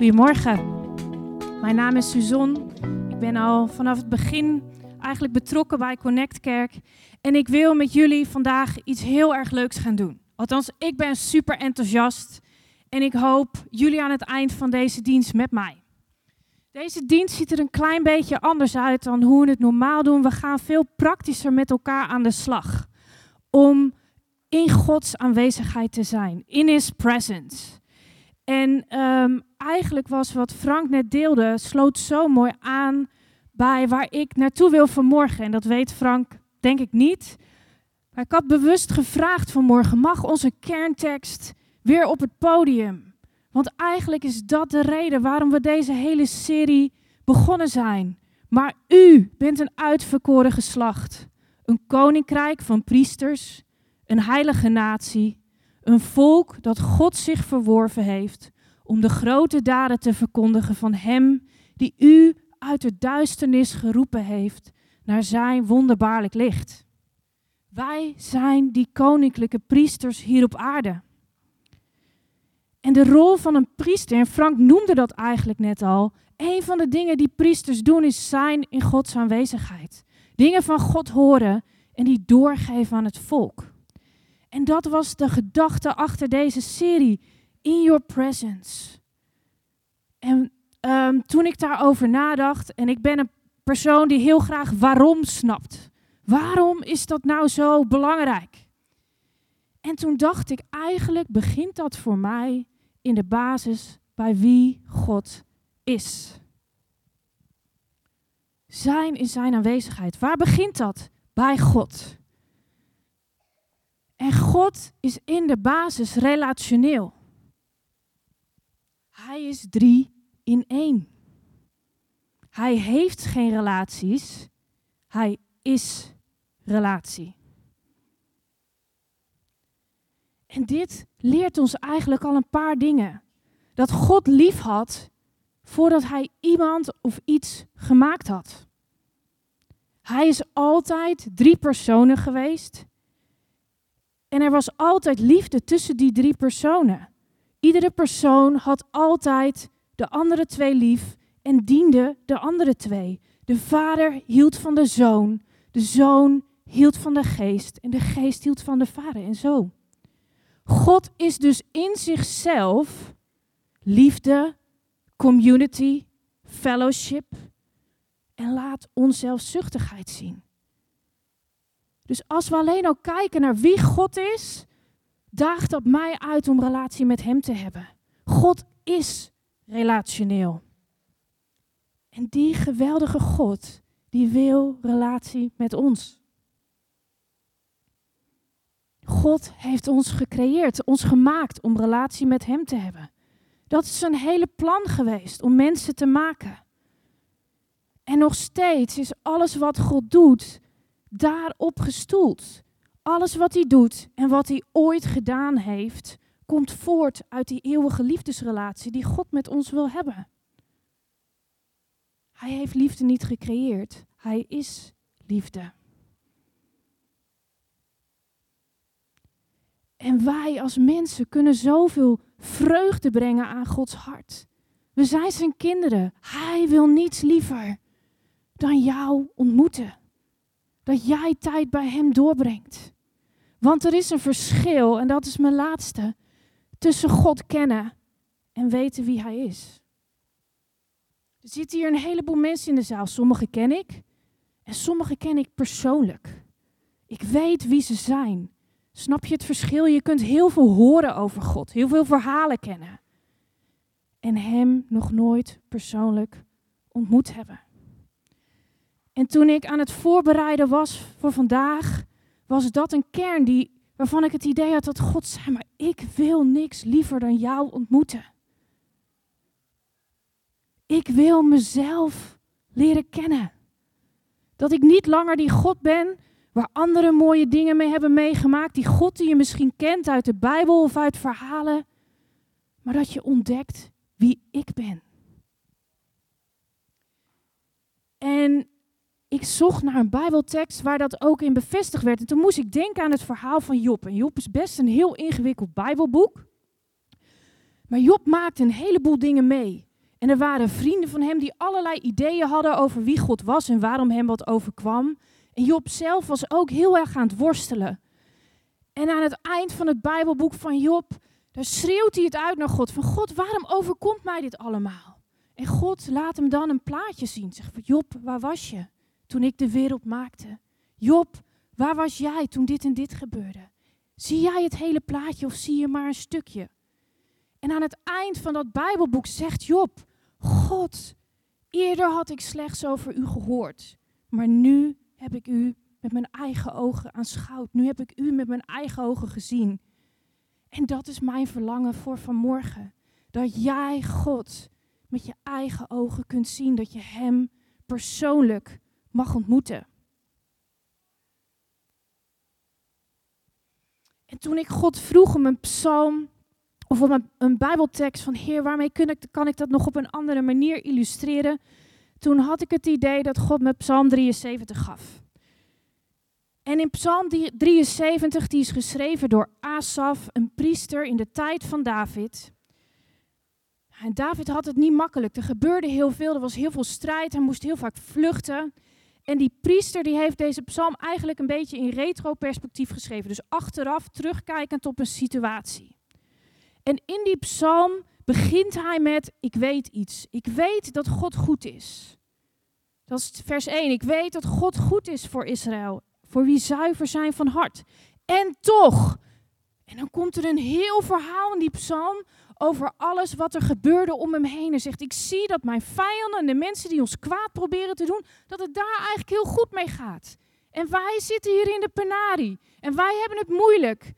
Goedemorgen. Mijn naam is Suzon. Ik ben al vanaf het begin eigenlijk betrokken bij Connect Kerk. En ik wil met jullie vandaag iets heel erg leuks gaan doen. Althans, ik ben super enthousiast. En ik hoop jullie aan het eind van deze dienst met mij. Deze dienst ziet er een klein beetje anders uit dan hoe we het normaal doen. We gaan veel praktischer met elkaar aan de slag. Om in Gods aanwezigheid te zijn. In His presence. En ehm, eigenlijk was wat Frank net deelde, sloot zo mooi aan bij waar ik naartoe wil vanmorgen. En dat weet Frank denk ik niet. Maar ik had bewust gevraagd vanmorgen, mag onze kerntekst weer op het podium? Want eigenlijk is dat de reden waarom we deze hele serie begonnen zijn. Maar u bent een uitverkoren geslacht. Een koninkrijk van priesters, een heilige natie, een volk dat God zich verworven heeft om de grote daden te verkondigen van Hem die u uit de duisternis geroepen heeft naar Zijn wonderbaarlijk licht. Wij zijn die koninklijke priesters hier op aarde. En de rol van een priester, en Frank noemde dat eigenlijk net al, een van de dingen die priesters doen is zijn in Gods aanwezigheid. Dingen van God horen en die doorgeven aan het volk. En dat was de gedachte achter deze serie, In Your Presence. En um, toen ik daarover nadacht, en ik ben een persoon die heel graag waarom snapt. Waarom is dat nou zo belangrijk? En toen dacht ik, eigenlijk begint dat voor mij in de basis bij wie God is. Zijn in zijn aanwezigheid. Waar begint dat? Bij God. En God is in de basis relationeel. Hij is drie in één. Hij heeft geen relaties. Hij is relatie. En dit leert ons eigenlijk al een paar dingen. Dat God lief had voordat hij iemand of iets gemaakt had. Hij is altijd drie personen geweest. En er was altijd liefde tussen die drie personen. Iedere persoon had altijd de andere twee lief en diende de andere twee. De vader hield van de zoon, de zoon hield van de geest en de geest hield van de vader en zo. God is dus in zichzelf liefde, community, fellowship en laat onzelfzuchtigheid zien. Dus als we alleen al kijken naar wie God is, daagt dat mij uit om relatie met Hem te hebben. God is relationeel. En die geweldige God, die wil relatie met ons. God heeft ons gecreëerd, ons gemaakt om relatie met Hem te hebben. Dat is zijn hele plan geweest om mensen te maken. En nog steeds is alles wat God doet daarop gestoeld. Alles wat hij doet en wat hij ooit gedaan heeft, komt voort uit die eeuwige liefdesrelatie die God met ons wil hebben. Hij heeft liefde niet gecreëerd, hij is liefde. En wij als mensen kunnen zoveel vreugde brengen aan Gods hart. We zijn zijn kinderen. Hij wil niets liever dan jou ontmoeten. Dat jij tijd bij hem doorbrengt. Want er is een verschil, en dat is mijn laatste, tussen God kennen en weten wie Hij is. Er zitten hier een heleboel mensen in de zaal. Sommige ken ik en sommige ken ik persoonlijk. Ik weet wie ze zijn. Snap je het verschil? Je kunt heel veel horen over God, heel veel verhalen kennen. En Hem nog nooit persoonlijk ontmoet hebben. En toen ik aan het voorbereiden was voor vandaag, was dat een kern die, waarvan ik het idee had dat God zei, maar ik wil niks liever dan jou ontmoeten. Ik wil mezelf leren kennen. Dat ik niet langer die God ben waar anderen mooie dingen mee hebben meegemaakt. Die God die je misschien kent uit de Bijbel of uit verhalen. Maar dat je ontdekt wie ik ben. En ik zocht naar een Bijbeltekst waar dat ook in bevestigd werd. En toen moest ik denken aan het verhaal van Job. En Job is best een heel ingewikkeld Bijbelboek. Maar Job maakte een heleboel dingen mee. En er waren vrienden van hem die allerlei ideeën hadden over wie God was en waarom hem wat overkwam. En Job zelf was ook heel erg aan het worstelen. En aan het eind van het Bijbelboek van Job, daar schreeuwt hij het uit naar God. Van God, waarom overkomt mij dit allemaal? En God laat hem dan een plaatje zien. Zegt, Job, waar was je toen ik de wereld maakte? Job, waar was jij toen dit en dit gebeurde? Zie jij het hele plaatje of zie je maar een stukje? En aan het eind van dat Bijbelboek zegt Job: God, eerder had ik slechts over u gehoord, maar nu heb ik u met mijn eigen ogen aanschouwd. Nu heb ik u met mijn eigen ogen gezien. En dat is mijn verlangen voor vanmorgen. Dat jij God met je eigen ogen kunt zien. Dat je Hem persoonlijk mag ontmoeten. En toen ik God vroeg om een psalm of om een, een Bijbeltekst van Heer, waarmee kan ik, kan ik dat nog op een andere manier illustreren? Toen had ik het idee dat God me Psalm 73 gaf. En in Psalm 73, die is geschreven door Asaf, een priester in de tijd van David. En David had het niet makkelijk. Er gebeurde heel veel, er was heel veel strijd, hij moest heel vaak vluchten. En die priester die heeft deze psalm eigenlijk een beetje in retro-perspectief geschreven. Dus achteraf terugkijkend op een situatie. En in die psalm begint hij met: Ik weet iets. Ik weet dat God goed is. Dat is vers 1. Ik weet dat God goed is voor Israël voor wie zuiver zijn van hart. En toch, en dan komt er een heel verhaal in die psalm over alles wat er gebeurde om hem heen. En zegt, ik zie dat mijn vijanden en de mensen die ons kwaad proberen te doen, dat het daar eigenlijk heel goed mee gaat. En wij zitten hier in de penarie en wij hebben het moeilijk.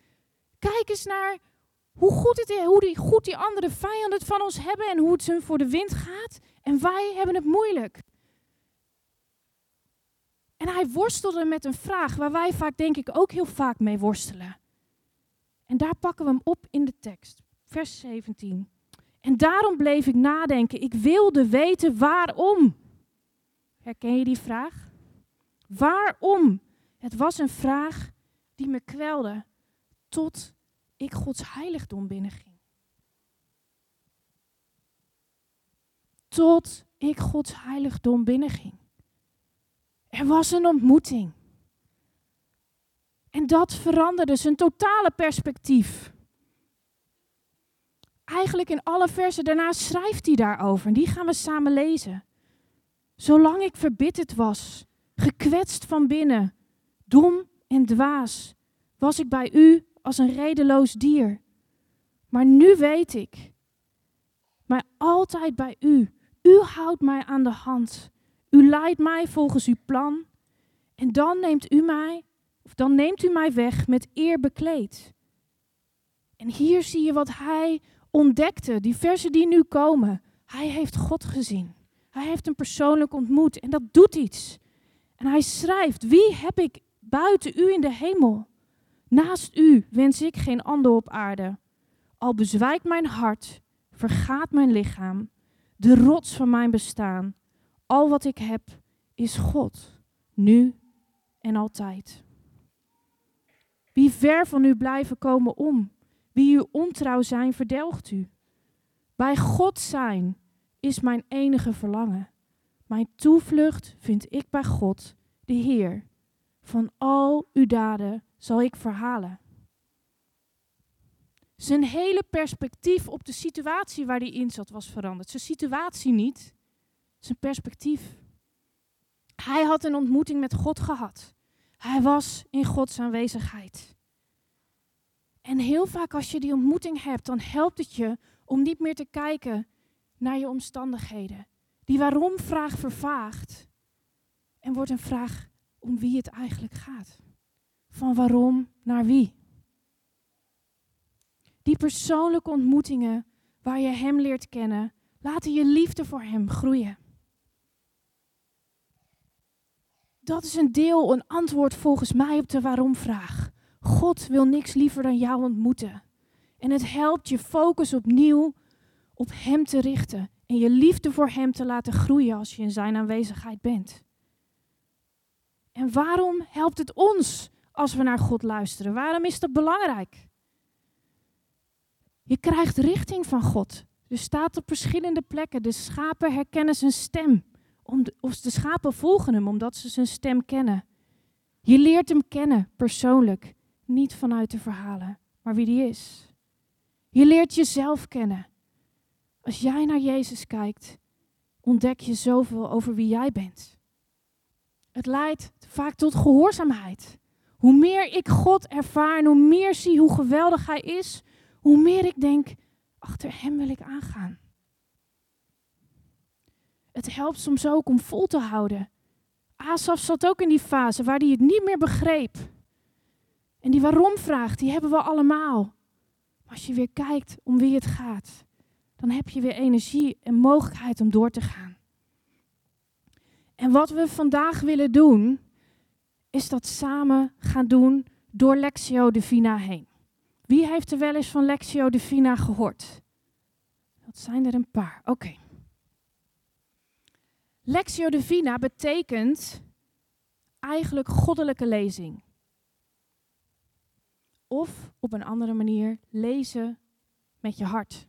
Kijk eens naar hoe goed, het, hoe die, goed die andere vijanden het van ons hebben en hoe het ze voor de wind gaat. En wij hebben het moeilijk. En hij worstelde met een vraag waar wij vaak, denk ik, ook heel vaak mee worstelen. En daar pakken we hem op in de tekst, vers 17. En daarom bleef ik nadenken. Ik wilde weten waarom. Herken je die vraag? Waarom? Het was een vraag die me kwelde tot ik Gods heiligdom binnenging. Tot ik Gods heiligdom binnenging. Er was een ontmoeting. En dat veranderde zijn totale perspectief. Eigenlijk in alle versen daarna schrijft hij daarover. En die gaan we samen lezen. Zolang ik verbitterd was, gekwetst van binnen, dom en dwaas, was ik bij u als een redeloos dier. Maar nu weet ik, maar altijd bij u. U houdt mij aan de hand. U leidt mij volgens uw plan en dan neemt u mij, of dan neemt u mij weg met eer bekleed. En hier zie je wat hij ontdekte, die versen die nu komen. Hij heeft God gezien. Hij heeft hem persoonlijk ontmoet en dat doet iets. En hij schrijft, wie heb ik buiten u in de hemel? Naast u wens ik geen ander op aarde. Al bezwijkt mijn hart, vergaat mijn lichaam, de rots van mijn bestaan al wat ik heb is God, nu en altijd. Wie ver van u blijven komen om, wie u ontrouw zijn, verdelgt u. Bij God zijn is mijn enige verlangen. Mijn toevlucht vind ik bij God, de Heer. Van al uw daden zal ik verhalen. Zijn hele perspectief op de situatie waar hij in zat was veranderd. Zijn situatie niet, zijn perspectief. Hij had een ontmoeting met God gehad. Hij was in Gods aanwezigheid. En heel vaak als je die ontmoeting hebt, dan helpt het je om niet meer te kijken naar je omstandigheden. Die waarom-vraag vervaagt en wordt een vraag om wie het eigenlijk gaat. Van waarom naar wie. Die persoonlijke ontmoetingen waar je Hem leert kennen, laten je liefde voor Hem groeien. Dat is een deel, een antwoord volgens mij op de waarom-vraag. God wil niks liever dan jou ontmoeten. En het helpt je focus opnieuw op Hem te richten en je liefde voor Hem te laten groeien als je in Zijn aanwezigheid bent. En waarom helpt het ons als we naar God luisteren? Waarom is dat belangrijk? Je krijgt richting van God. Er staat op verschillende plekken, de schapen herkennen zijn stem. Om of de schapen volgen hem omdat ze zijn stem kennen. Je leert hem kennen, persoonlijk, niet vanuit de verhalen, maar wie die is. Je leert jezelf kennen. Als jij naar Jezus kijkt, ontdek je zoveel over wie jij bent. Het leidt vaak tot gehoorzaamheid. Hoe meer ik God ervaar en hoe meer zie hoe geweldig Hij is, hoe meer ik denk, achter Hem wil ik aangaan. Het helpt soms ook om vol te houden. Asaf zat ook in die fase waar hij het niet meer begreep. En die waarom vraagt, die hebben we allemaal. Maar als je weer kijkt om wie het gaat, dan heb je weer energie en mogelijkheid om door te gaan. En wat we vandaag willen doen, is dat samen gaan doen door Lexio Divina heen. Wie heeft er wel eens van Lexio Divina gehoord? Dat zijn er een paar. Oké. Lexio Divina betekent eigenlijk goddelijke lezing. Of op een andere manier lezen met je hart.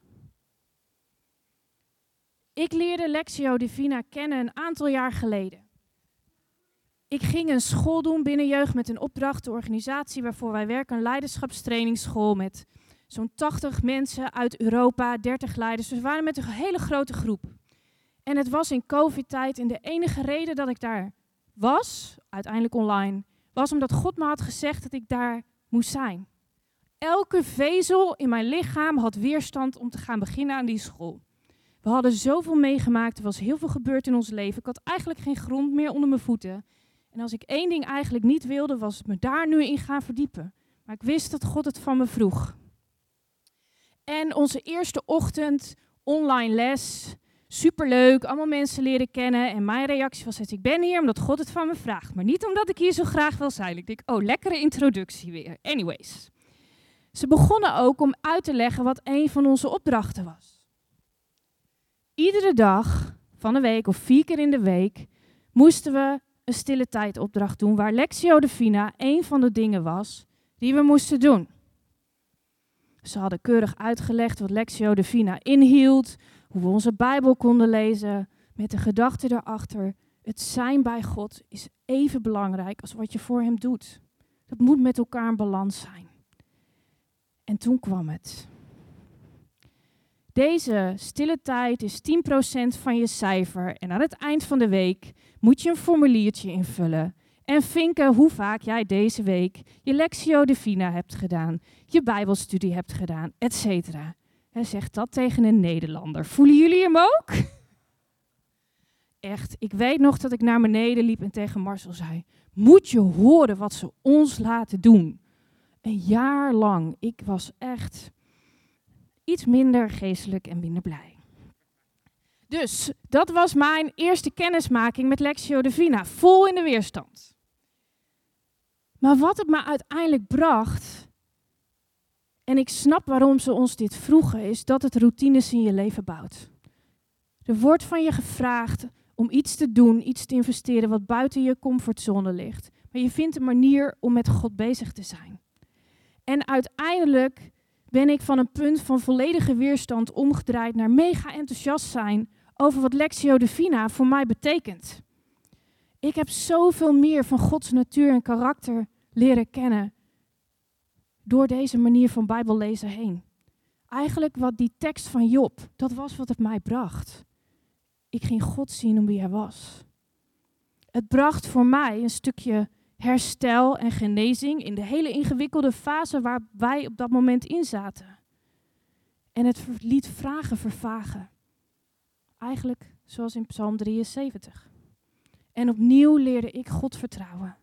Ik leerde Lexio Divina kennen een aantal jaar geleden. Ik ging een school doen binnen jeugd met een opdracht, de organisatie waarvoor wij werken, een leiderschapstrainingsschool met zo'n 80 mensen uit Europa, 30 leiders. Dus we waren met een hele grote groep. En het was in COVID-tijd en de enige reden dat ik daar was, uiteindelijk online, was omdat God me had gezegd dat ik daar moest zijn. Elke vezel in mijn lichaam had weerstand om te gaan beginnen aan die school. We hadden zoveel meegemaakt, er was heel veel gebeurd in ons leven. Ik had eigenlijk geen grond meer onder mijn voeten. En als ik één ding eigenlijk niet wilde, was het me daar nu in gaan verdiepen. Maar ik wist dat God het van me vroeg. En onze eerste ochtend online les, superleuk, allemaal mensen leren kennen. En mijn reactie was: ik ben hier omdat God het van me vraagt. Maar niet omdat ik hier zo graag wil zijn. Ik denk, oh, lekkere introductie weer. Anyways. Ze begonnen ook om uit te leggen wat een van onze opdrachten was. Iedere dag van de week of vier keer in de week moesten we een stille tijdopdracht doen waar Lexio Divina een van de dingen was die we moesten doen. Ze hadden keurig uitgelegd wat Lexio Divina inhield, hoe we onze Bijbel konden lezen, met de gedachte erachter, het zijn bij God is even belangrijk als wat je voor Hem doet. Dat moet met elkaar in balans zijn. En toen kwam het. Deze stille tijd is 10% van je cijfer en aan het eind van de week moet je een formuliertje invullen en vinken hoe vaak jij deze week je Lexio Divina hebt gedaan, je Bijbelstudie hebt gedaan, etc. Hij zegt dat tegen een Nederlander. Voelen jullie hem ook? Echt, ik weet nog dat ik naar beneden liep en tegen Marcel zei: Moet je horen wat ze ons laten doen? Een jaar lang. Ik was echt iets minder geestelijk en minder blij. Dus dat was mijn eerste kennismaking met Lexio Divina, vol in de weerstand. Maar wat het me uiteindelijk bracht, en ik snap waarom ze ons dit vroegen, is dat het routines in je leven bouwt. Er wordt van je gevraagd om iets te doen, iets te investeren wat buiten je comfortzone ligt. Maar je vindt een manier om met God bezig te zijn. En uiteindelijk ben ik van een punt van volledige weerstand omgedraaid naar mega enthousiast zijn over wat Lexio Divina voor mij betekent. Ik heb zoveel meer van Gods natuur en karakter leren kennen door deze manier van Bijbel lezen heen. Eigenlijk wat die tekst van Job, dat was wat het mij bracht. Ik ging God zien om wie hij was. Het bracht voor mij een stukje herstel en genezing in de hele ingewikkelde fase waar wij op dat moment in zaten. En het liet vragen vervagen. Eigenlijk zoals in Psalm 73. En opnieuw leerde ik God vertrouwen.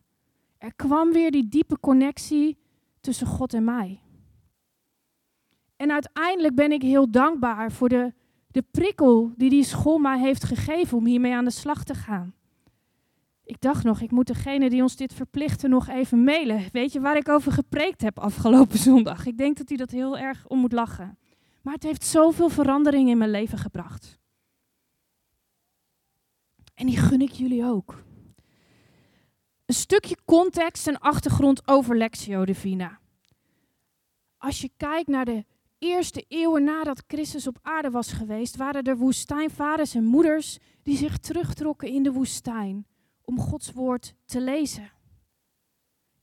Er kwam weer die diepe connectie tussen God en mij. En uiteindelijk ben ik heel dankbaar voor de, de prikkel die die school mij heeft gegeven om hiermee aan de slag te gaan. Ik dacht nog, ik moet degene die ons dit verplichten nog even mailen. Weet je waar ik over gepreekt heb afgelopen zondag? Ik denk dat hij dat heel erg om moet lachen. Maar het heeft zoveel verandering in mijn leven gebracht. En die gun ik jullie ook. Een stukje context en achtergrond over Lexio Divina. Als je kijkt naar de eerste eeuwen nadat Christus op aarde was geweest, waren er woestijnvaders en moeders die zich terugtrokken in de woestijn om Gods woord te lezen.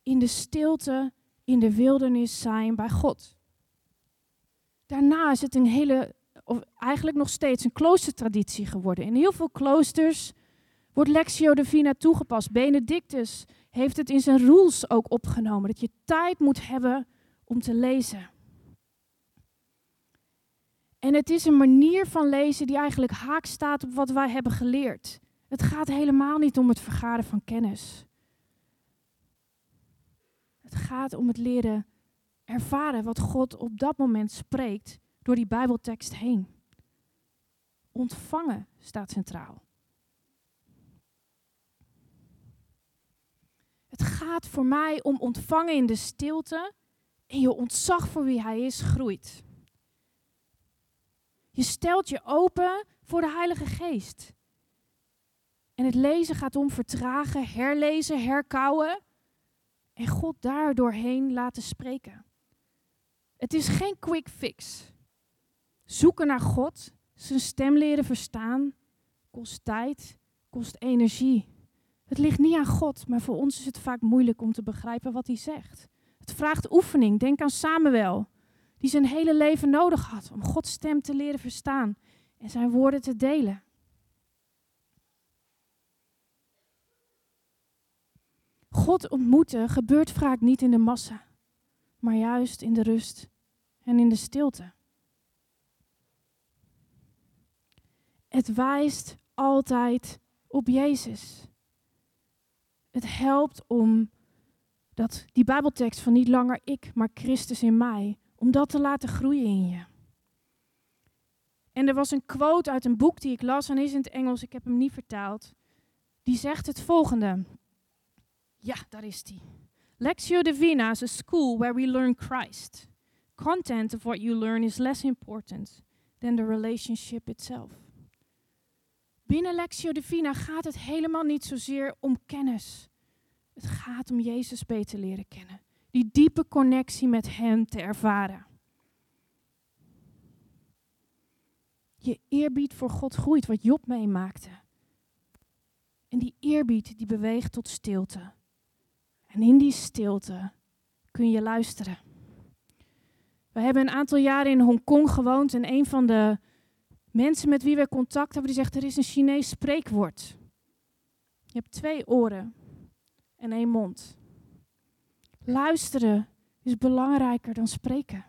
In de stilte, in de wildernis zijn bij God. Daarna is het een hele, of eigenlijk nog steeds een kloostertraditie geworden. In heel veel kloosters wordt Lectio Divina toegepast. Benedictus heeft het in zijn rules ook opgenomen, dat je tijd moet hebben om te lezen. En het is een manier van lezen die eigenlijk haak staat op wat wij hebben geleerd. Het gaat helemaal niet om het vergaren van kennis. Het gaat om het leren ervaren wat God op dat moment spreekt door die Bijbeltekst heen. Ontvangen staat centraal. Het gaat voor mij om ontvangen in de stilte en je ontzag voor wie Hij is groeit. Je stelt je open voor de Heilige Geest. En het lezen gaat om vertragen, herlezen, herkauwen en God daar doorheen laten spreken. Het is geen quick fix. Zoeken naar God, zijn stem leren verstaan, kost tijd, kost energie. Het ligt niet aan God, maar voor ons is het vaak moeilijk om te begrijpen wat hij zegt. Het vraagt oefening. Denk aan Samuel, die zijn hele leven nodig had om Gods stem te leren verstaan en zijn woorden te delen. God ontmoeten gebeurt vaak niet in de massa, maar juist in de rust en in de stilte. Het wijst altijd op Jezus. Het helpt om dat die Bijbeltekst van niet langer ik, maar Christus in mij, om dat te laten groeien in je. En er was een quote uit een boek die ik las en is in het Engels, ik heb hem niet vertaald. Die zegt het volgende. Ja, daar is die. Lectio Divina is a school where we learn Christ. Content of what you learn is less important than the relationship itself. Binnen Lectio Divina gaat het helemaal niet zozeer om kennis. Het gaat om Jezus beter leren kennen. Die diepe connectie met Hem te ervaren. Je eerbied voor God groeit, wat Job meemaakte. En die eerbied die beweegt tot stilte. En in die stilte kun je luisteren. We hebben een aantal jaren in Hongkong gewoond en een van de mensen met wie we contact hebben, die zegt er is een Chinees spreekwoord. Je hebt twee oren en één mond. Luisteren is belangrijker dan spreken.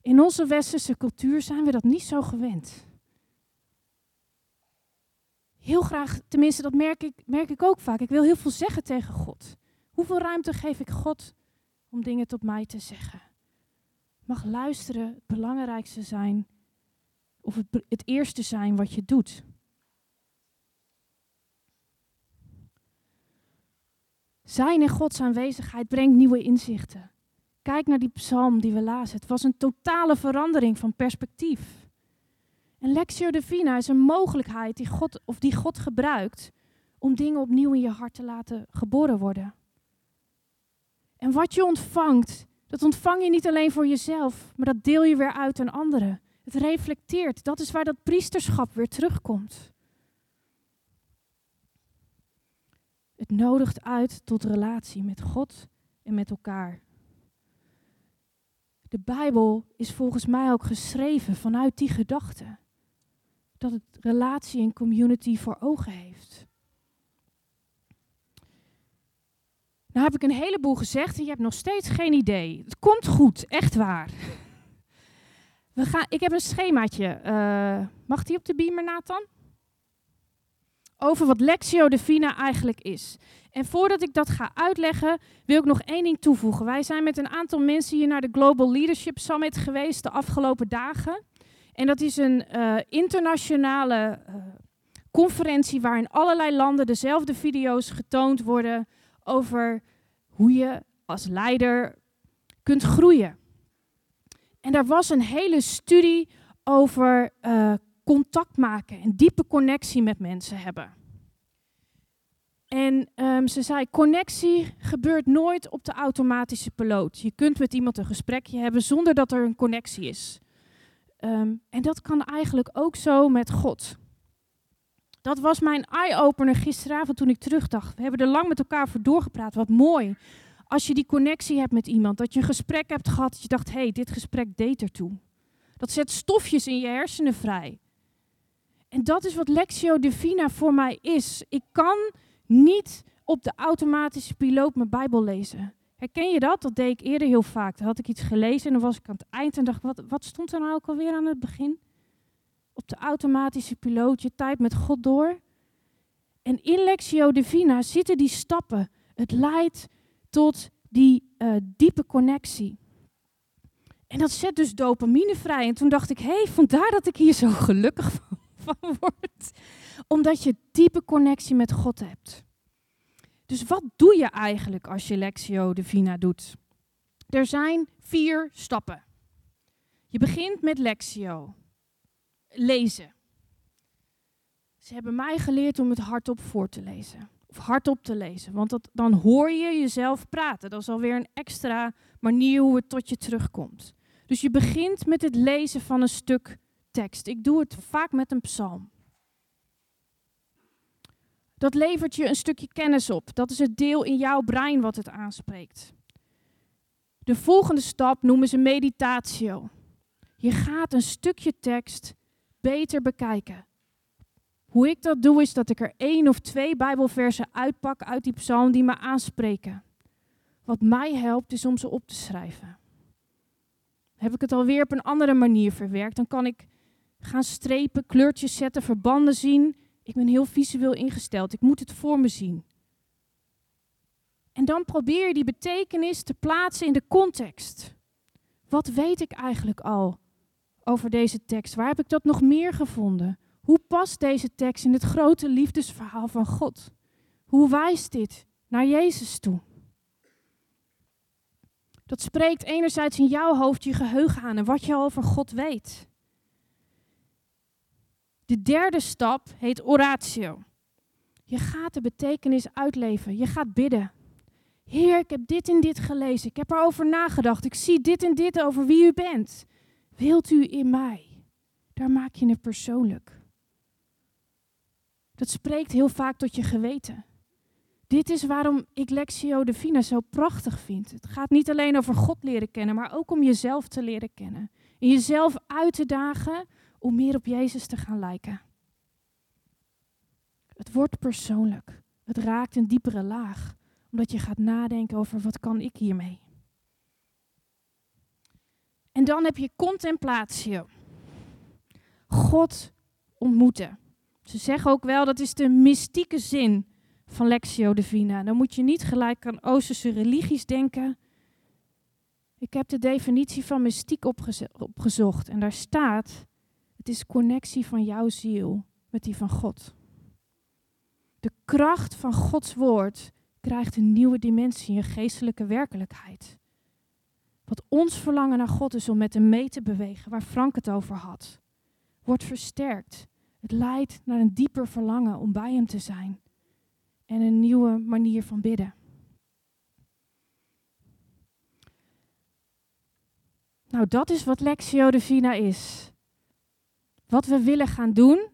In onze westerse cultuur zijn we dat niet zo gewend. Heel graag, tenminste dat merk ik, merk ik ook vaak. Ik wil heel veel zeggen tegen God. Hoeveel ruimte geef ik God om dingen tot mij te zeggen? Mag luisteren het belangrijkste zijn, of het, het eerste zijn wat je doet. Zijn in Gods aanwezigheid brengt nieuwe inzichten. Kijk naar die psalm die we lazen. Het was een totale verandering van perspectief. En Lectio Divina is een mogelijkheid die God, of die God gebruikt om dingen opnieuw in je hart te laten geboren worden. En wat je ontvangt, dat ontvang je niet alleen voor jezelf, maar dat deel je weer uit aan anderen. Het reflecteert. Dat is waar dat priesterschap weer terugkomt. Het nodigt uit tot relatie met God en met elkaar. De Bijbel is volgens mij ook geschreven vanuit die gedachte. Dat het relatie en community voor ogen heeft. Nou heb ik een heleboel gezegd en je hebt nog steeds geen idee. Het komt goed, echt waar. We gaan, ik heb een schemaatje. Uh, mag die op de beamer, Nathan? Over wat Lectio Divina eigenlijk is. En voordat ik dat ga uitleggen, wil ik nog één ding toevoegen. Wij zijn met een aantal mensen hier naar de Global Leadership Summit geweest de afgelopen dagen. En dat is een uh, internationale uh, conferentie waarin allerlei landen dezelfde video's getoond worden over hoe je als leider kunt groeien. En daar was een hele studie over uh, contact maken en diepe connectie met mensen hebben. En ehm, ze zei, connectie gebeurt nooit op de automatische piloot. Je kunt met iemand een gesprekje hebben zonder dat er een connectie is. Ehm, en dat kan eigenlijk ook zo met God. Dat was mijn eye-opener gisteravond toen ik terugdacht. We hebben er lang met elkaar voor doorgepraat. Wat mooi. Als je die connectie hebt met iemand, dat je een gesprek hebt gehad, dat je dacht, hé, hey, dit gesprek deed ertoe. Dat zet stofjes in je hersenen vrij. En dat is wat Lexio Divina voor mij is. Ik kan niet op de automatische piloot mijn Bijbel lezen. Herken je dat? Dat deed ik eerder heel vaak. Dan had ik iets gelezen en dan was ik aan het eind en dacht, wat, wat stond er nou ook alweer aan het begin? Op de automatische piloot, je tijd met God door. En in Lexio Divina zitten die stappen. Het leidt tot die uh, diepe connectie. En dat zet dus dopamine vrij. En toen dacht ik, hé, hey, vandaar dat ik hier zo gelukkig van, van word. Omdat je diepe connectie met God hebt. Dus wat doe je eigenlijk als je Lexio Divina doet? Er zijn vier stappen. Je begint met Lexio. Lezen. Ze hebben mij geleerd om het hardop voor te lezen. Of hardop te lezen. Want dat, dan hoor je jezelf praten. Dat is alweer een extra manier hoe het tot je terugkomt. Dus je begint met het lezen van een stuk tekst. Ik doe het vaak met een psalm. Dat levert je een stukje kennis op. Dat is het deel in jouw brein wat het aanspreekt. De volgende stap noemen ze meditatio. Je gaat een stukje tekst beter bekijken. Hoe ik dat doe is dat ik er één of twee Bijbelversen uitpak uit die psalm die me aanspreken. Wat mij helpt is om ze op te schrijven. Heb ik het alweer op een andere manier verwerkt, dan kan ik gaan strepen, kleurtjes zetten, verbanden zien ik ben heel visueel ingesteld. Ik moet het voor me zien. En dan probeer je die betekenis te plaatsen in de context. Wat weet ik eigenlijk al over deze tekst? Waar heb ik dat nog meer gevonden? Hoe past deze tekst in het grote liefdesverhaal van God? Hoe wijst dit naar Jezus toe? Dat spreekt enerzijds in jouw hoofd je geheugen aan en wat je over God weet. De derde stap heet oratio. Je gaat de betekenis uitleven. Je gaat bidden. Heer, ik heb dit en dit gelezen. Ik heb erover nagedacht. Ik zie dit en dit over wie u bent. Wilt u in mij? Daar maak je het persoonlijk. Dat spreekt heel vaak tot je geweten. Dit is waarom ik Lexio Divina zo prachtig vind. Het gaat niet alleen over God leren kennen, maar ook om jezelf te leren kennen. En jezelf uit te dagen om meer op Jezus te gaan lijken. Het wordt persoonlijk. Het raakt een diepere laag, omdat je gaat nadenken over wat kan ik hiermee. En dan heb je contemplatio. God ontmoeten. Ze zeggen ook wel dat is de mystieke zin van Lectio Divina. Dan moet je niet gelijk aan Oosterse religies denken. Ik heb de definitie van mystiek opgezocht en daar staat het is connectie van jouw ziel met die van God. De kracht van Gods woord krijgt een nieuwe dimensie in je geestelijke werkelijkheid. Wat ons verlangen naar God is om met hem mee te bewegen, waar Frank het over had, wordt versterkt. Het leidt naar een dieper verlangen om bij hem te zijn en een nieuwe manier van bidden. Nou, dat is wat Lectio Divina is. Wat we willen gaan doen,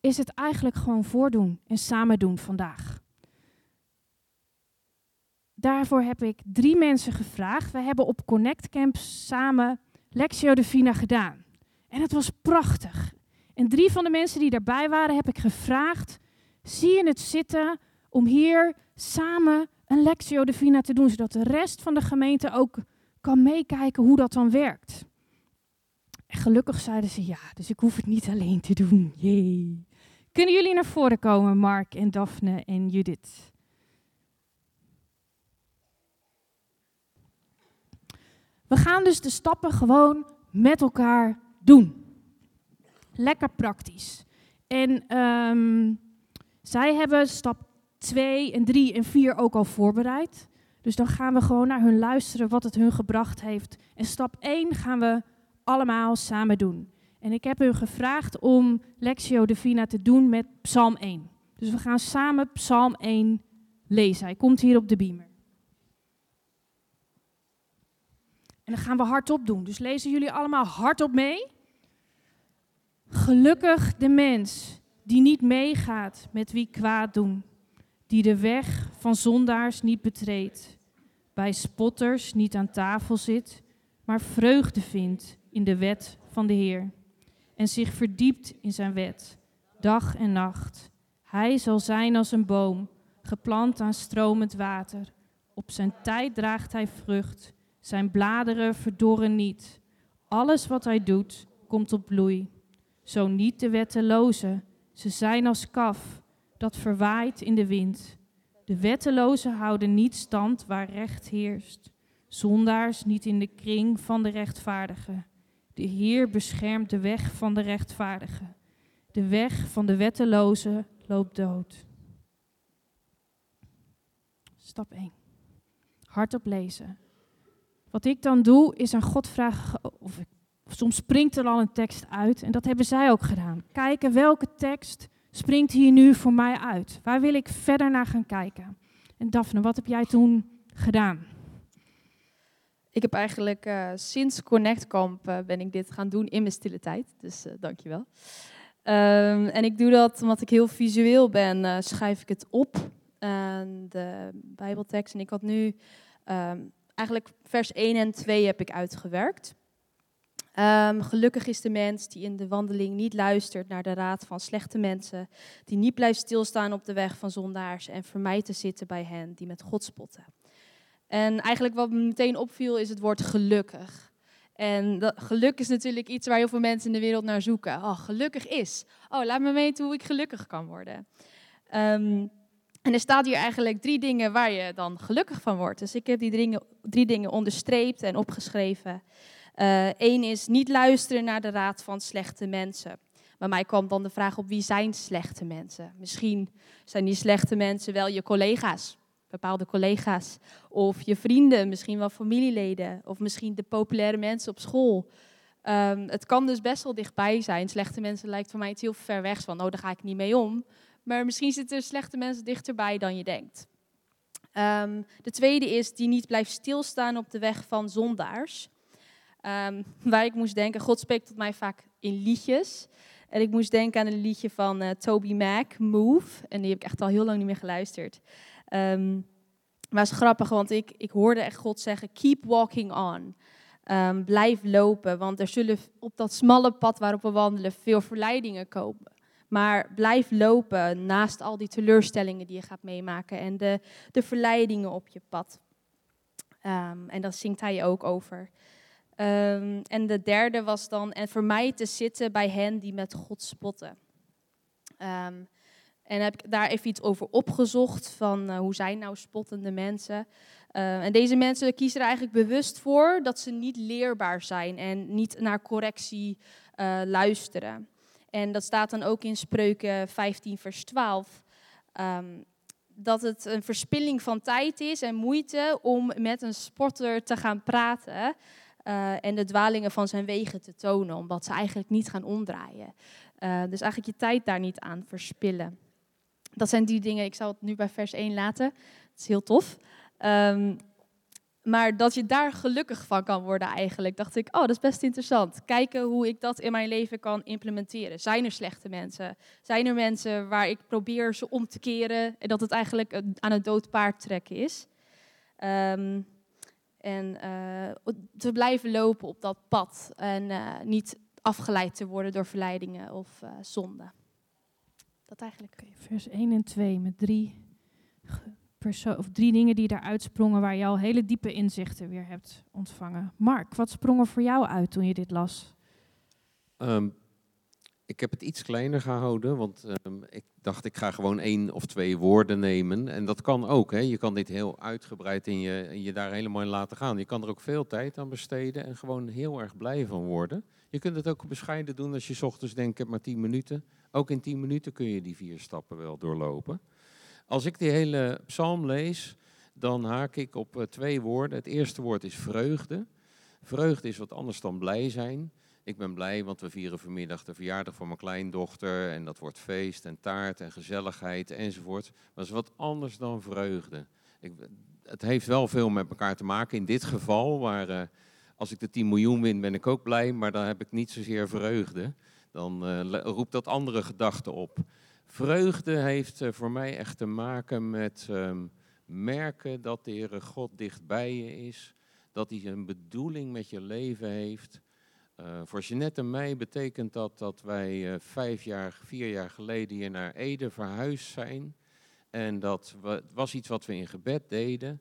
is het eigenlijk gewoon voordoen en samen doen vandaag. Daarvoor heb ik drie mensen gevraagd. We hebben op Connect Camp samen Lectio Divina gedaan. En het was prachtig. En drie van de mensen die daarbij waren, heb ik gevraagd: zie je het zitten om hier samen een Lectio Divina te doen, zodat de rest van de gemeente ook kan meekijken hoe dat dan werkt. En gelukkig zeiden ze ja, dus ik hoef het niet alleen te doen. Jee. Kunnen jullie naar voren komen, Mark en Daphne en Judith? We gaan dus de stappen gewoon met elkaar doen. Lekker praktisch. En um, zij hebben stap 2 en 3 en 4 ook al voorbereid. Dus dan gaan we gewoon naar hun luisteren wat het hun gebracht heeft. En stap 1 gaan we allemaal samen doen. En ik heb u gevraagd om Lectio Divina te doen met Psalm 1. Dus we gaan samen Psalm 1 lezen. Hij komt hier op de beamer. En dan gaan we hardop doen. Dus lezen jullie allemaal hardop mee? Gelukkig de mens die niet meegaat met wie kwaad doen, die de weg van zondaars niet betreedt, bij spotters niet aan tafel zit, maar vreugde vindt in de wet van de Heer en zich verdiept in zijn wet, dag en nacht. Hij zal zijn als een boom, geplant aan stromend water. Op zijn tijd draagt hij vrucht, zijn bladeren verdorren niet. Alles wat hij doet, komt op bloei. Zo niet de wettelozen, ze zijn als kaf, dat verwaait in de wind. De wettelozen houden niet stand waar recht heerst. Zondaars niet in de kring van de rechtvaardigen. De Heer beschermt de weg van de rechtvaardigen. De weg van de wetteloze loopt dood. Stap 1. Hardop lezen. Wat ik dan doe, is aan God vragen, of, soms springt er al een tekst uit, en dat hebben zij ook gedaan. Kijken welke tekst springt hier nu voor mij uit. Waar wil ik verder naar gaan kijken? En Daphne, wat heb jij toen gedaan? Ik heb eigenlijk uh, sinds Connect Camp uh, ben ik dit gaan doen in mijn stille tijd. Dus uh, dankjewel. Um, en ik doe dat omdat ik heel visueel ben, schrijf ik het op. de Bijbeltekst. En ik had nu um, eigenlijk vers 1 en 2 heb ik uitgewerkt. Um, gelukkig is de mens die in de wandeling niet luistert naar de raad van slechte mensen, die niet blijft stilstaan op de weg van zondaars en vermijdt te zitten bij hen die met God spotten. En eigenlijk wat me meteen opviel is het woord gelukkig. En dat, geluk is natuurlijk iets waar heel veel mensen in de wereld naar zoeken. Oh, gelukkig is. Oh, laat me weten hoe ik gelukkig kan worden. Um, en er staat hier eigenlijk drie dingen waar je dan gelukkig van wordt. Dus ik heb die drie, drie dingen onderstreept en opgeschreven. Eén uh, is niet luisteren naar de raad van slechte mensen. Bij mij kwam dan de vraag op wie zijn slechte mensen? Misschien zijn die slechte mensen wel je collega's bepaalde collega's of je vrienden, misschien wel familieleden of misschien de populaire mensen op school. Um, het kan dus best wel dichtbij zijn. Slechte mensen lijkt voor mij iets heel ver weg van, oh daar ga ik niet mee om. Maar misschien zitten slechte mensen dichterbij dan je denkt. Um, de tweede is die niet blijft stilstaan op de weg van zondaars. Um, waar ik moest denken, God spreekt tot mij vaak in liedjes. En ik moest denken aan een liedje van uh, Toby Mac, Move. En die heb ik echt al heel lang niet meer geluisterd. Um, maar het is grappig, want ik, ik hoorde echt God zeggen: Keep walking on. Blijf lopen, want er zullen op dat smalle pad waarop we wandelen veel verleidingen komen. Maar blijf lopen naast al die teleurstellingen die je gaat meemaken en de, de verleidingen op je pad. Um, en dat zingt hij ook over. Um, en de derde was dan, en mij te zitten bij hen die met God spotten. Um, en heb ik daar even iets over opgezocht van uh, hoe zijn nou spottende mensen. En deze mensen kiezen er eigenlijk bewust voor dat ze niet leerbaar zijn en niet naar correctie uh, luisteren. En dat staat dan ook in Spreuken 15, vers 12. Um, dat het een verspilling van tijd is en moeite om met een sporter te gaan praten. Uh, en de dwalingen van zijn wegen te tonen, omdat ze eigenlijk niet gaan omdraaien. Uh, dus eigenlijk je tijd daar niet aan verspillen. Dat zijn die dingen, ik zal het nu bij vers 1 laten. Het is heel tof. Um, maar dat je daar gelukkig van kan worden eigenlijk, dacht ik, oh, dat is best interessant. Kijken hoe ik dat in mijn leven kan implementeren. Zijn er slechte mensen? Zijn er mensen waar ik probeer ze om te keren en dat het eigenlijk aan het doodpaard trekken is? Um, en uh, te blijven lopen op dat pad en uh, niet afgeleid te worden door verleidingen of uh, zonden. Dat eigenlijk. Vers 1 en 2 met drie, of drie dingen die eruit sprongen waar je al hele diepe inzichten weer hebt ontvangen. Mark, wat sprong er voor jou uit toen je dit las? Um, ik heb het iets kleiner gehouden, want um, ik dacht ik ga gewoon één of twee woorden nemen. En dat kan ook. Hè. Je kan dit heel uitgebreid in je, in je daar helemaal in laten gaan. Je kan er ook veel tijd aan besteden en gewoon heel erg blij van worden. Je kunt het ook bescheiden doen als je ochtends denkt, ik heb maar tien minuten. Ook in tien minuten kun je die vier stappen wel doorlopen. Als ik die hele psalm lees, dan haak ik op uh, twee woorden. Het eerste woord is vreugde. Vreugde is wat anders dan blij zijn. Ik ben blij, want we vieren vanmiddag de verjaardag van mijn kleindochter. En dat wordt feest en taart en gezelligheid enzovoort. Maar dat is wat anders dan vreugde. Ik, het heeft wel veel met elkaar te maken in dit geval. Maar uh, als ik de 10 miljoen win, ben ik ook blij. Maar dan heb ik niet zozeer vreugde. Dan uh, roept dat andere gedachten op. Vreugde heeft uh, voor mij echt te maken met um, merken dat de Heere God dichtbij je is. Dat hij een bedoeling met je leven heeft. Uh, voor Jeanette en mij betekent dat dat wij uh, vijf jaar, vier jaar geleden hier naar Ede verhuisd zijn. En dat was iets wat we in gebed deden.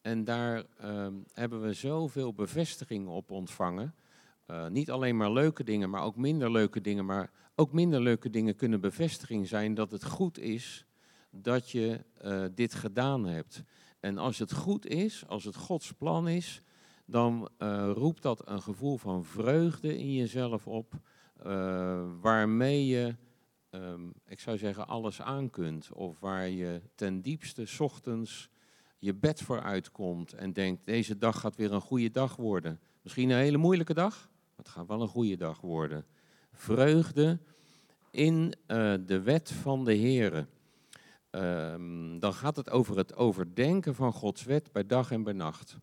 En daar uh, hebben we zoveel bevestiging op ontvangen. Uh, niet alleen maar leuke dingen, maar ook minder leuke dingen. Maar ook minder leuke dingen kunnen bevestiging zijn dat het goed is dat je uh, dit gedaan hebt. En als het goed is, als het Gods plan is, dan uh, roept dat een gevoel van vreugde in jezelf op, waarmee je, um, ik zou zeggen, alles aan kunt. Of waar je ten diepste ochtends je bed voor uitkomt en denkt, deze dag gaat weer een goede dag worden. Misschien een hele moeilijke dag, het gaat wel een goede dag worden. Vreugde in uh, de wet van de Here. Um, dan gaat het over het overdenken van Gods wet bij dag en bij nacht.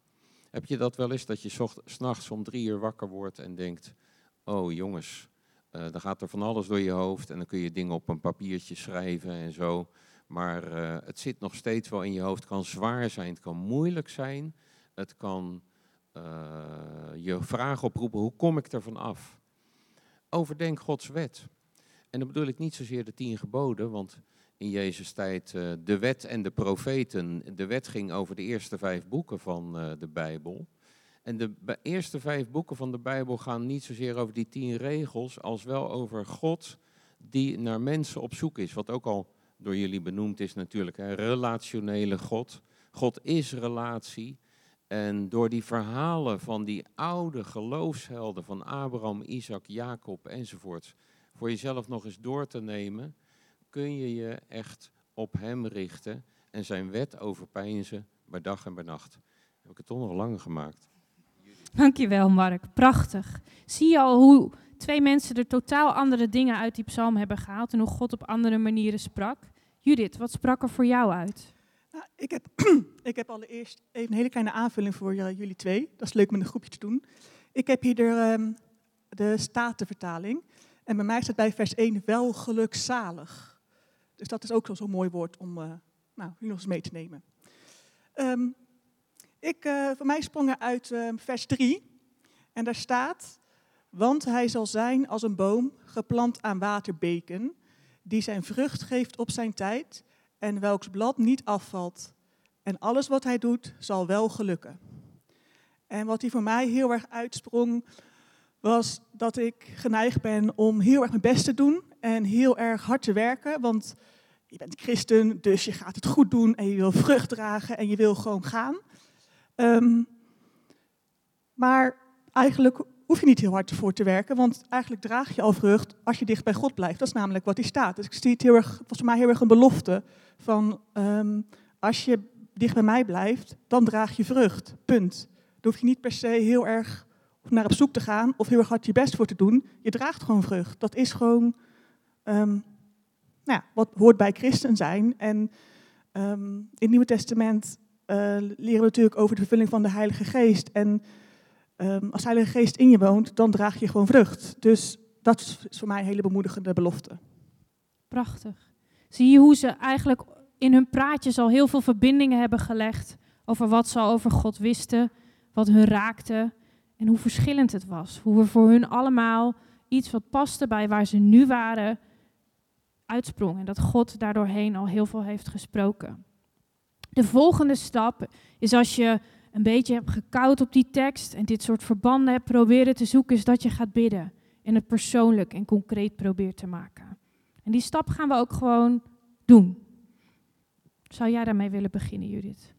Heb je dat wel eens, dat je s'nachts om drie uur wakker wordt en denkt, oh jongens, dan gaat er van alles door je hoofd en dan kun je dingen op een papiertje schrijven en zo. Maar uh, het zit nog steeds wel in je hoofd, het kan zwaar zijn, het kan moeilijk zijn, het kan je vragen oproepen, hoe kom ik ervan af? Overdenk Gods wet. En dan bedoel ik niet zozeer de tien geboden, want in Jezus tijd uh, de wet en de profeten. De wet ging over de eerste vijf boeken van uh, de Bijbel. En de eerste vijf boeken van de Bijbel gaan niet zozeer over die tien regels, als wel over God die naar mensen op zoek is. Wat ook al door jullie benoemd is natuurlijk, relationele God. God is relatie. En door die verhalen van die oude geloofshelden van Abraham, Isaac, Jacob enzovoort, voor jezelf nog eens door te nemen, kun je je echt op hem richten en zijn wet overpeinzen bij dag en bij nacht. Heb ik het toch nog langer gemaakt. Dankjewel Mark, prachtig. Zie je al hoe twee mensen er totaal andere dingen uit die psalm hebben gehaald en hoe God op andere manieren sprak? Judith, wat sprak er voor jou uit? Nou, ik, heb, ik heb allereerst even een hele kleine aanvulling voor jullie twee. Dat is leuk om met een groepje te doen. Ik heb hier de, um, de Statenvertaling. En bij mij staat bij vers 1 wel gelukzalig. Dus dat is ook zo'n mooi woord om uh, nou, nog eens mee te nemen. Um, ik, uh, voor mij sprong er uit uh, vers 3. En daar staat, want hij zal zijn als een boom geplant aan waterbeken, die zijn vrucht geeft op zijn tijd en welks blad niet afvalt. En alles wat hij doet zal wel gelukken. En wat hij voor mij heel erg uitsprong, was dat ik geneigd ben om heel erg mijn best te doen en heel erg hard te werken. Want je bent christen, dus je gaat het goed doen en je wil vrucht dragen en je wil gewoon gaan. Um, maar eigenlijk hoef je niet heel hard ervoor te werken, want eigenlijk draag je al vrucht als je dicht bij God blijft. Dat is namelijk wat hij staat. Dus ik zie het heel erg, volgens mij heel erg een belofte van um, als je dicht bij mij blijft, dan draag je vrucht. Punt. Dan hoef je niet per se heel erg naar op zoek te gaan of heel erg hard je best voor te doen. Je draagt gewoon vrucht. Dat is gewoon um, nou ja, wat hoort bij christen zijn. En um, in het Nieuwe Testament uh, leren we natuurlijk over de vervulling van de Heilige Geest. En um, als de Heilige Geest in je woont, dan draag je gewoon vrucht. Dus dat is voor mij een hele bemoedigende belofte. Prachtig. Zie je hoe ze eigenlijk in hun praatjes al heel veel verbindingen hebben gelegd over wat ze al over God wisten, wat hun raakte en hoe verschillend het was. Hoe we voor hun allemaal iets wat paste bij waar ze nu waren, uitsprong. En dat God daardoorheen al heel veel heeft gesproken. De volgende stap is als je een beetje hebt gekoud op die tekst en dit soort verbanden hebt proberen te zoeken, is dat je gaat bidden. En het persoonlijk en concreet probeert te maken. En die stap gaan we ook gewoon doen. Zou jij daarmee willen beginnen, Judith?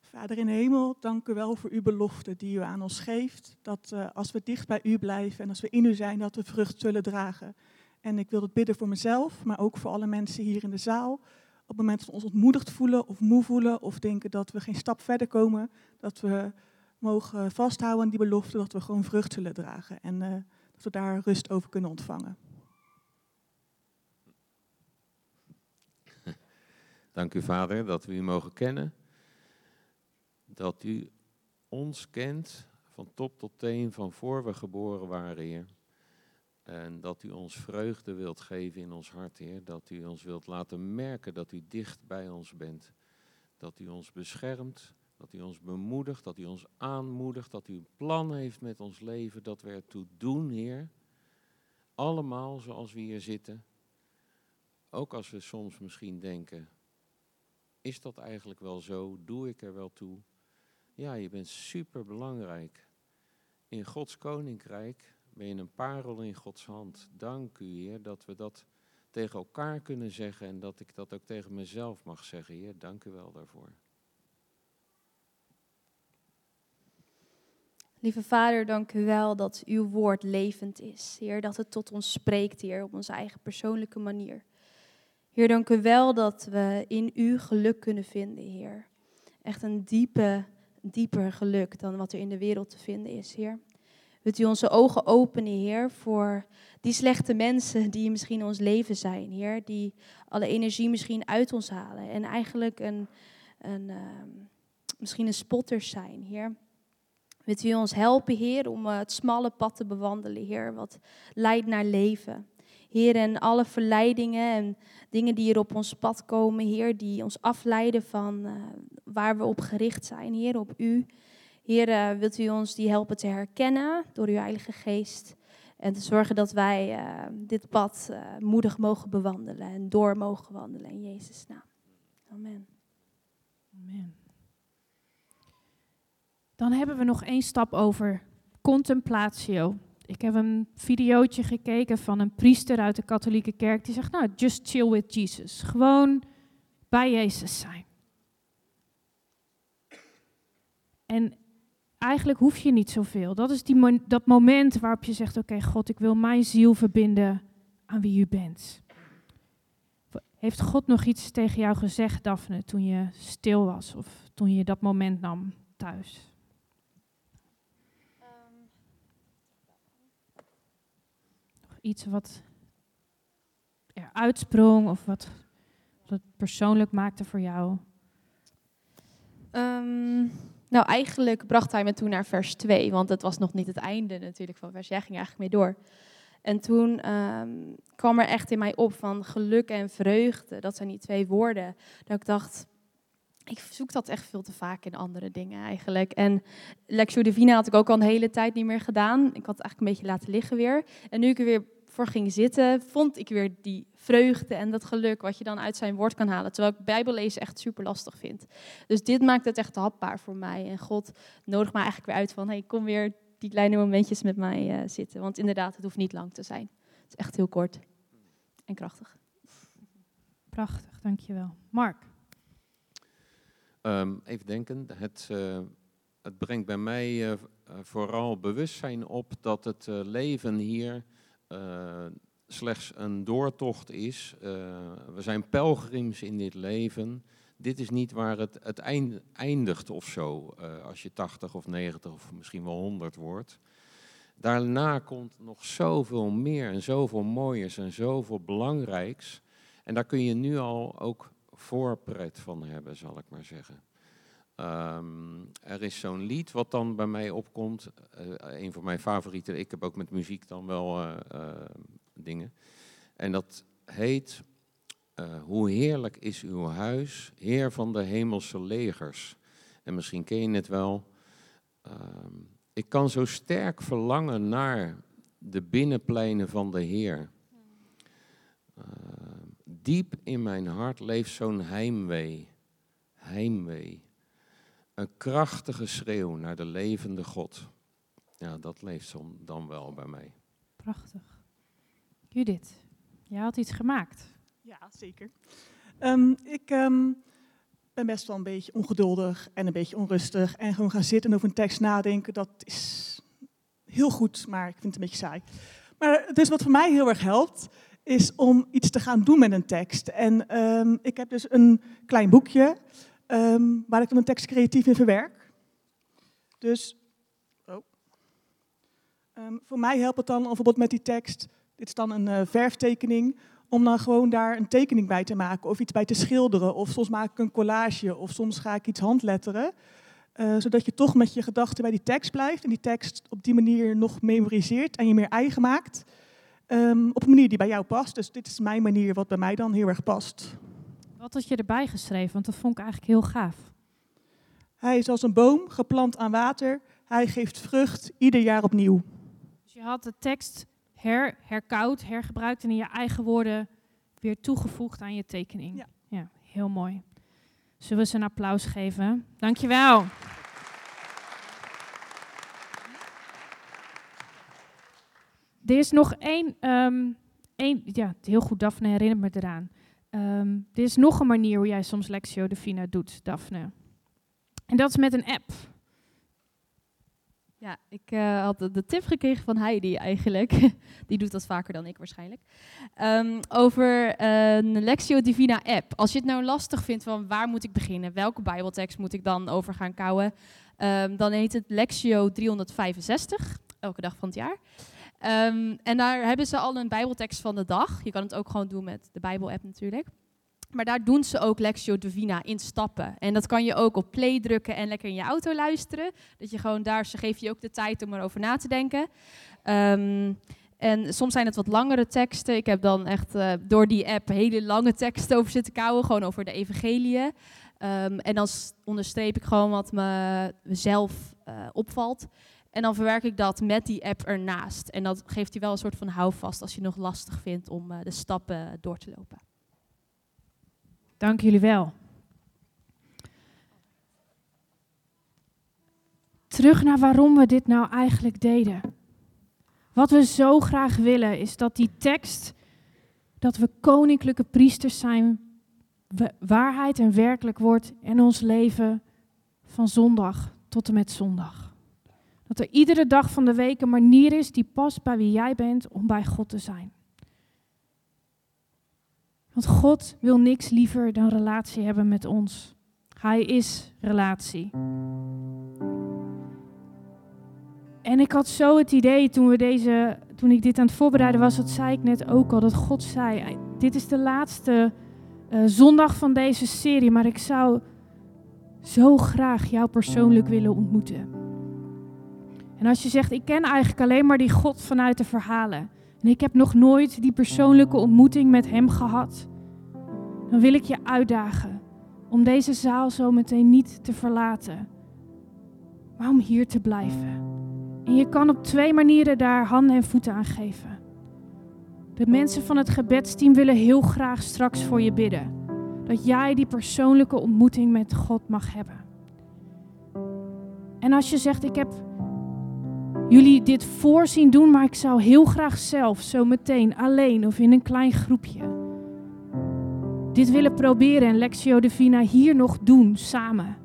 Vader in hemel, dank u wel voor uw belofte die u aan ons geeft. Dat uh, als we dicht bij u blijven en als we in u zijn, dat we vrucht zullen dragen. En ik wil het bidden voor mezelf, maar ook voor alle mensen hier in de zaal. Op het moment dat we ons ontmoedigd voelen of moe voelen of denken dat we geen stap verder komen, dat we mogen vasthouden aan die belofte dat we gewoon vrucht zullen dragen. En uh, dat we daar rust over kunnen ontvangen. Dank u, Vader, dat we u mogen kennen. Dat u ons kent van top tot teen, van voor we geboren waren, Heer. En dat u ons vreugde wilt geven in ons hart, Heer. Dat u ons wilt laten merken dat u dicht bij ons bent. Dat u ons beschermt, dat u ons bemoedigt, dat u ons aanmoedigt, dat u een plan heeft met ons leven, dat we ertoe doen, Heer. Allemaal zoals we hier zitten. Ook als we soms misschien denken, is dat eigenlijk wel zo? Doe ik er wel toe? Ja, je bent super belangrijk. In Gods koninkrijk ben een parel in Gods hand. Dank u, Heer, dat we dat tegen elkaar kunnen zeggen en dat ik dat ook tegen mezelf mag zeggen. Heer, dank u wel daarvoor. Lieve Vader, dank u wel dat uw woord levend is. Heer, dat het tot ons spreekt, Heer, op onze eigen persoonlijke manier. Heer, dank u wel dat we in u geluk kunnen vinden, Heer. Echt een diepe, dieper geluk dan wat er in de wereld te vinden is, Heer. Wilt u onze ogen openen, Heer, voor die slechte mensen die misschien in ons leven zijn, Heer. Die alle energie misschien uit ons halen en eigenlijk een, een, uh, misschien een spotters zijn, Heer. Wilt u ons helpen, Heer, om uh, het smalle pad te bewandelen, Heer, wat leidt naar leven. Heer, en alle verleidingen en dingen die er op ons pad komen, Heer, die ons afleiden van uh, waar we op gericht zijn, Heer, op U. Heer, uh, wilt u ons die helpen te herkennen door uw Heilige Geest en te zorgen dat wij uh, dit pad moedig mogen bewandelen en door mogen wandelen in Jezus' naam. Amen. Amen. Dan hebben we nog één stap over contemplatio. Ik heb een videootje gekeken van een priester uit de katholieke kerk die zegt, nou, just chill with Jesus. Gewoon bij Jezus zijn. En eigenlijk hoef je niet zoveel. Dat is die dat moment waarop je zegt, oké God, ik wil mijn ziel verbinden aan wie u bent. Heeft God nog iets tegen jou gezegd, Daphne, toen je stil was of toen je dat moment nam thuis? iets wat er uitsprong of wat, wat het persoonlijk maakte voor jou? Um, nou, eigenlijk bracht hij me toen naar vers 2, want het was nog niet het einde natuurlijk van vers. Jij ging eigenlijk mee door. En toen um, kwam er echt in mij op van geluk en vreugde. Dat zijn die twee woorden. Dat ik dacht, ik zoek dat echt veel te vaak in andere dingen eigenlijk. En Lectio Divina had ik ook al een hele tijd niet meer gedaan. Ik had het eigenlijk een beetje laten liggen weer. En nu ik er weer voor ging zitten, vond ik weer die vreugde en dat geluk wat je dan uit zijn woord kan halen. Terwijl ik Bijbellezen echt super lastig vind. Dus dit maakt het echt hapbaar voor mij. En God nodigt mij eigenlijk weer uit van, hey, kom weer die kleine momentjes met mij uh, zitten. Want inderdaad, het hoeft niet lang te zijn. Het is echt heel kort en krachtig. Prachtig, dankjewel. Mark? Um, even denken, het, uh, het brengt bij mij uh, vooral bewustzijn op dat het leven hier slechts een doortocht is. Uh, we zijn pelgrims in dit leven. Dit is niet waar het, het eind, eindigt of zo, uh, als je 80 of 90 of misschien wel 100 wordt. Daarna komt nog zoveel meer en zoveel mooiers en zoveel belangrijks. En daar kun je nu al ook voorpret van hebben, zal ik maar zeggen. Um, er is zo'n lied wat dan bij mij opkomt. Uh, een van mijn favorieten. Ik heb ook met muziek dan wel uh, uh, dingen. En dat heet Hoe heerlijk is uw huis, Heer van de hemelse legers. En misschien ken je het wel. Ehm, ik kan zo sterk verlangen naar de binnenpleinen van de Heer. Ehm, diep in mijn hart leeft zo'n heimwee. Heimwee. Een krachtige schreeuw naar de levende God. Ja, dat leeft dan wel bij mij. Prachtig. Judith, jij had iets gemaakt. Ja, zeker. Um, ik um, ben best wel een beetje ongeduldig en een beetje onrustig. En gewoon gaan zitten en over een tekst nadenken, dat is heel goed, maar ik vind het een beetje saai. Maar dus wat voor mij heel erg helpt, is om iets te gaan doen met een tekst. En um, ik heb dus een klein boekje um, waar ik dan een tekst creatief in verwerk. Dus oh. Ehm, voor mij helpt het dan bijvoorbeeld met die tekst, dit is dan een uh, verftekening, om dan gewoon daar een tekening bij te maken of iets bij te schilderen. Of soms maak ik een collage of soms ga ik iets handletteren. Uh, zodat je toch met je gedachten bij die tekst blijft en die tekst op die manier nog memoriseert en je meer eigen maakt. Um, op een manier die bij jou past. Dus dit is mijn manier wat bij mij dan heel erg past. Wat had je erbij geschreven? Want dat vond ik eigenlijk heel gaaf. Hij is als een boom geplant aan water. Hij geeft vrucht ieder jaar opnieuw. Dus je had de tekst her, herkoud, hergebruikt en in je eigen woorden weer toegevoegd aan je tekening. Ja, ja heel mooi. Zullen we ze een applaus geven? Dankjewel. Er is nog één, um, één, ja, heel goed, Daphne herinnert me eraan. Um, er is nog een manier hoe jij soms Lexio Divina doet, Daphne. En dat is met een app. Ja, ik uh, had de, tip gekregen van Heidi eigenlijk. Die doet dat vaker dan ik waarschijnlijk. Um, over een Lexio Divina app. Als je het nou lastig vindt van waar moet ik beginnen? Welke bijbeltekst moet ik dan over gaan kouwen? Um, dan heet het Lexio 365, elke dag van het jaar. Um, en daar hebben ze al een bijbeltekst van de dag. Je kan het ook gewoon doen met de bijbel-app natuurlijk. Maar daar doen ze ook Lexio Divina in stappen. En dat kan je ook op play drukken en lekker in je auto luisteren. Dat je gewoon daar, ze geven je ook de tijd om erover na te denken. Um, en soms zijn het wat langere teksten. Ik heb dan echt uh, door die app hele lange teksten over zitten kouwen, gewoon over de evangeliën. Um, en dan onderstreep ik gewoon wat me, mezelf uh, opvalt. En dan verwerk ik dat met die app ernaast. En dat geeft je wel een soort van houvast als je nog lastig vindt om uh, de stappen door te lopen. Dank jullie wel. Terug naar waarom we dit nou eigenlijk deden. Wat we zo graag willen is dat die tekst, dat we koninklijke priesters zijn, waarheid en werkelijk wordt in ons leven van zondag tot en met zondag. Dat er iedere dag van de week een manier is die past bij wie jij bent om bij God te zijn. Want God wil niks liever dan relatie hebben met ons. Hij is relatie. En ik had zo het idee toen, we deze, toen ik dit aan het voorbereiden was, dat zei ik net ook al, dat God zei, dit is de laatste uh, zondag van deze serie, maar ik zou zo graag jou persoonlijk willen ontmoeten. En als je zegt, ik ken eigenlijk alleen maar die God vanuit de verhalen. En ik heb nog nooit die persoonlijke ontmoeting met Hem gehad. Dan wil ik je uitdagen om deze zaal zo meteen niet te verlaten, maar om hier te blijven. En je kan op twee manieren daar handen en voeten aan geven. De mensen van het gebedsteam willen heel graag straks voor je bidden. Dat jij die persoonlijke ontmoeting met God mag hebben. En als je zegt, ik heb jullie dit voorzien doen, maar ik zou heel graag zelf zo meteen alleen of in een klein groepje dit willen proberen en Lexio Divina hier nog doen samen.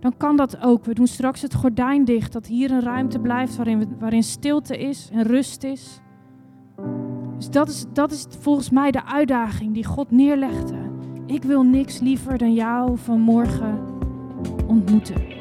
Dan kan dat ook. We doen straks het gordijn dicht, dat hier een ruimte blijft waarin, waarin stilte is en rust is. Dus dat is, dat is volgens mij de uitdaging die God neerlegde. Ik wil niks liever dan jou vanmorgen ontmoeten.